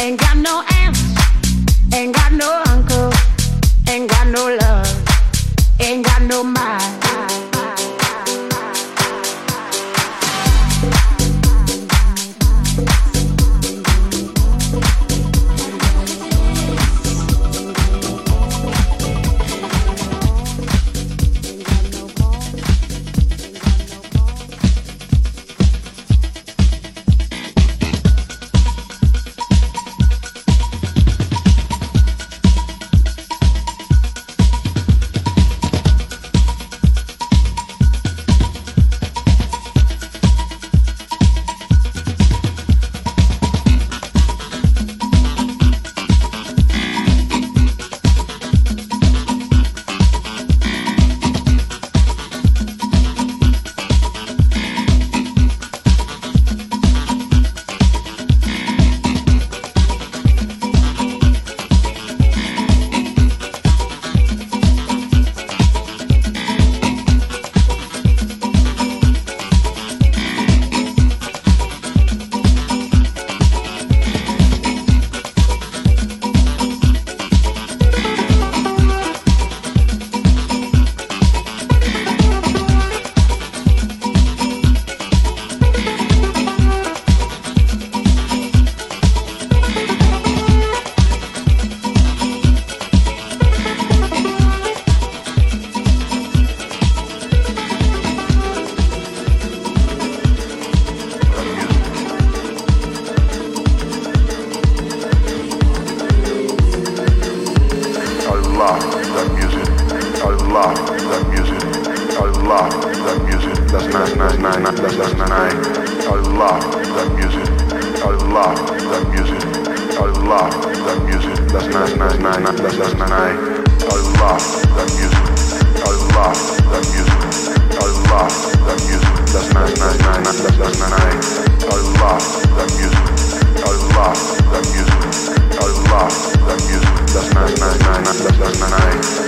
Ain't got no aunts, ain't got no uncle, ain't got no love, ain't got no mind. love that music. I love that music. That's nice, nice, nice, nice, that's nice, nice, nice. I love that music. I love that music. I love that music. That's nice, nice, nice, nice, that's nice, nice, nice. I love that music. I love that music. I love that music. That's nice, nice, nice, nice, that's nice, nice, nice. I love that music. I love that music. I love that music. That's nice, nice, nice, nice, that's nice, nice, nice.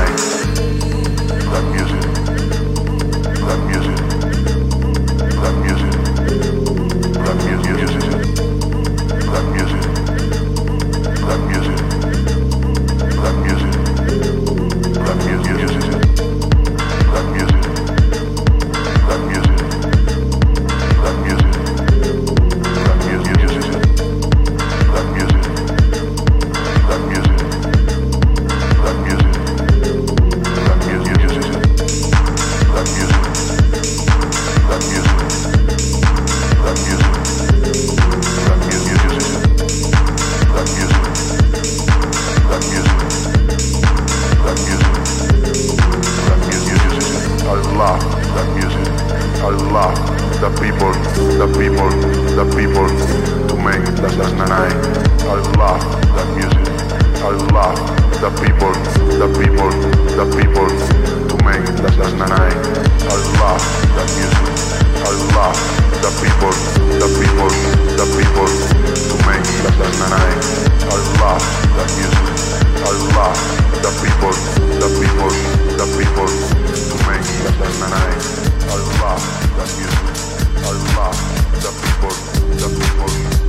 the people, the people, the people to make the the the people, the people.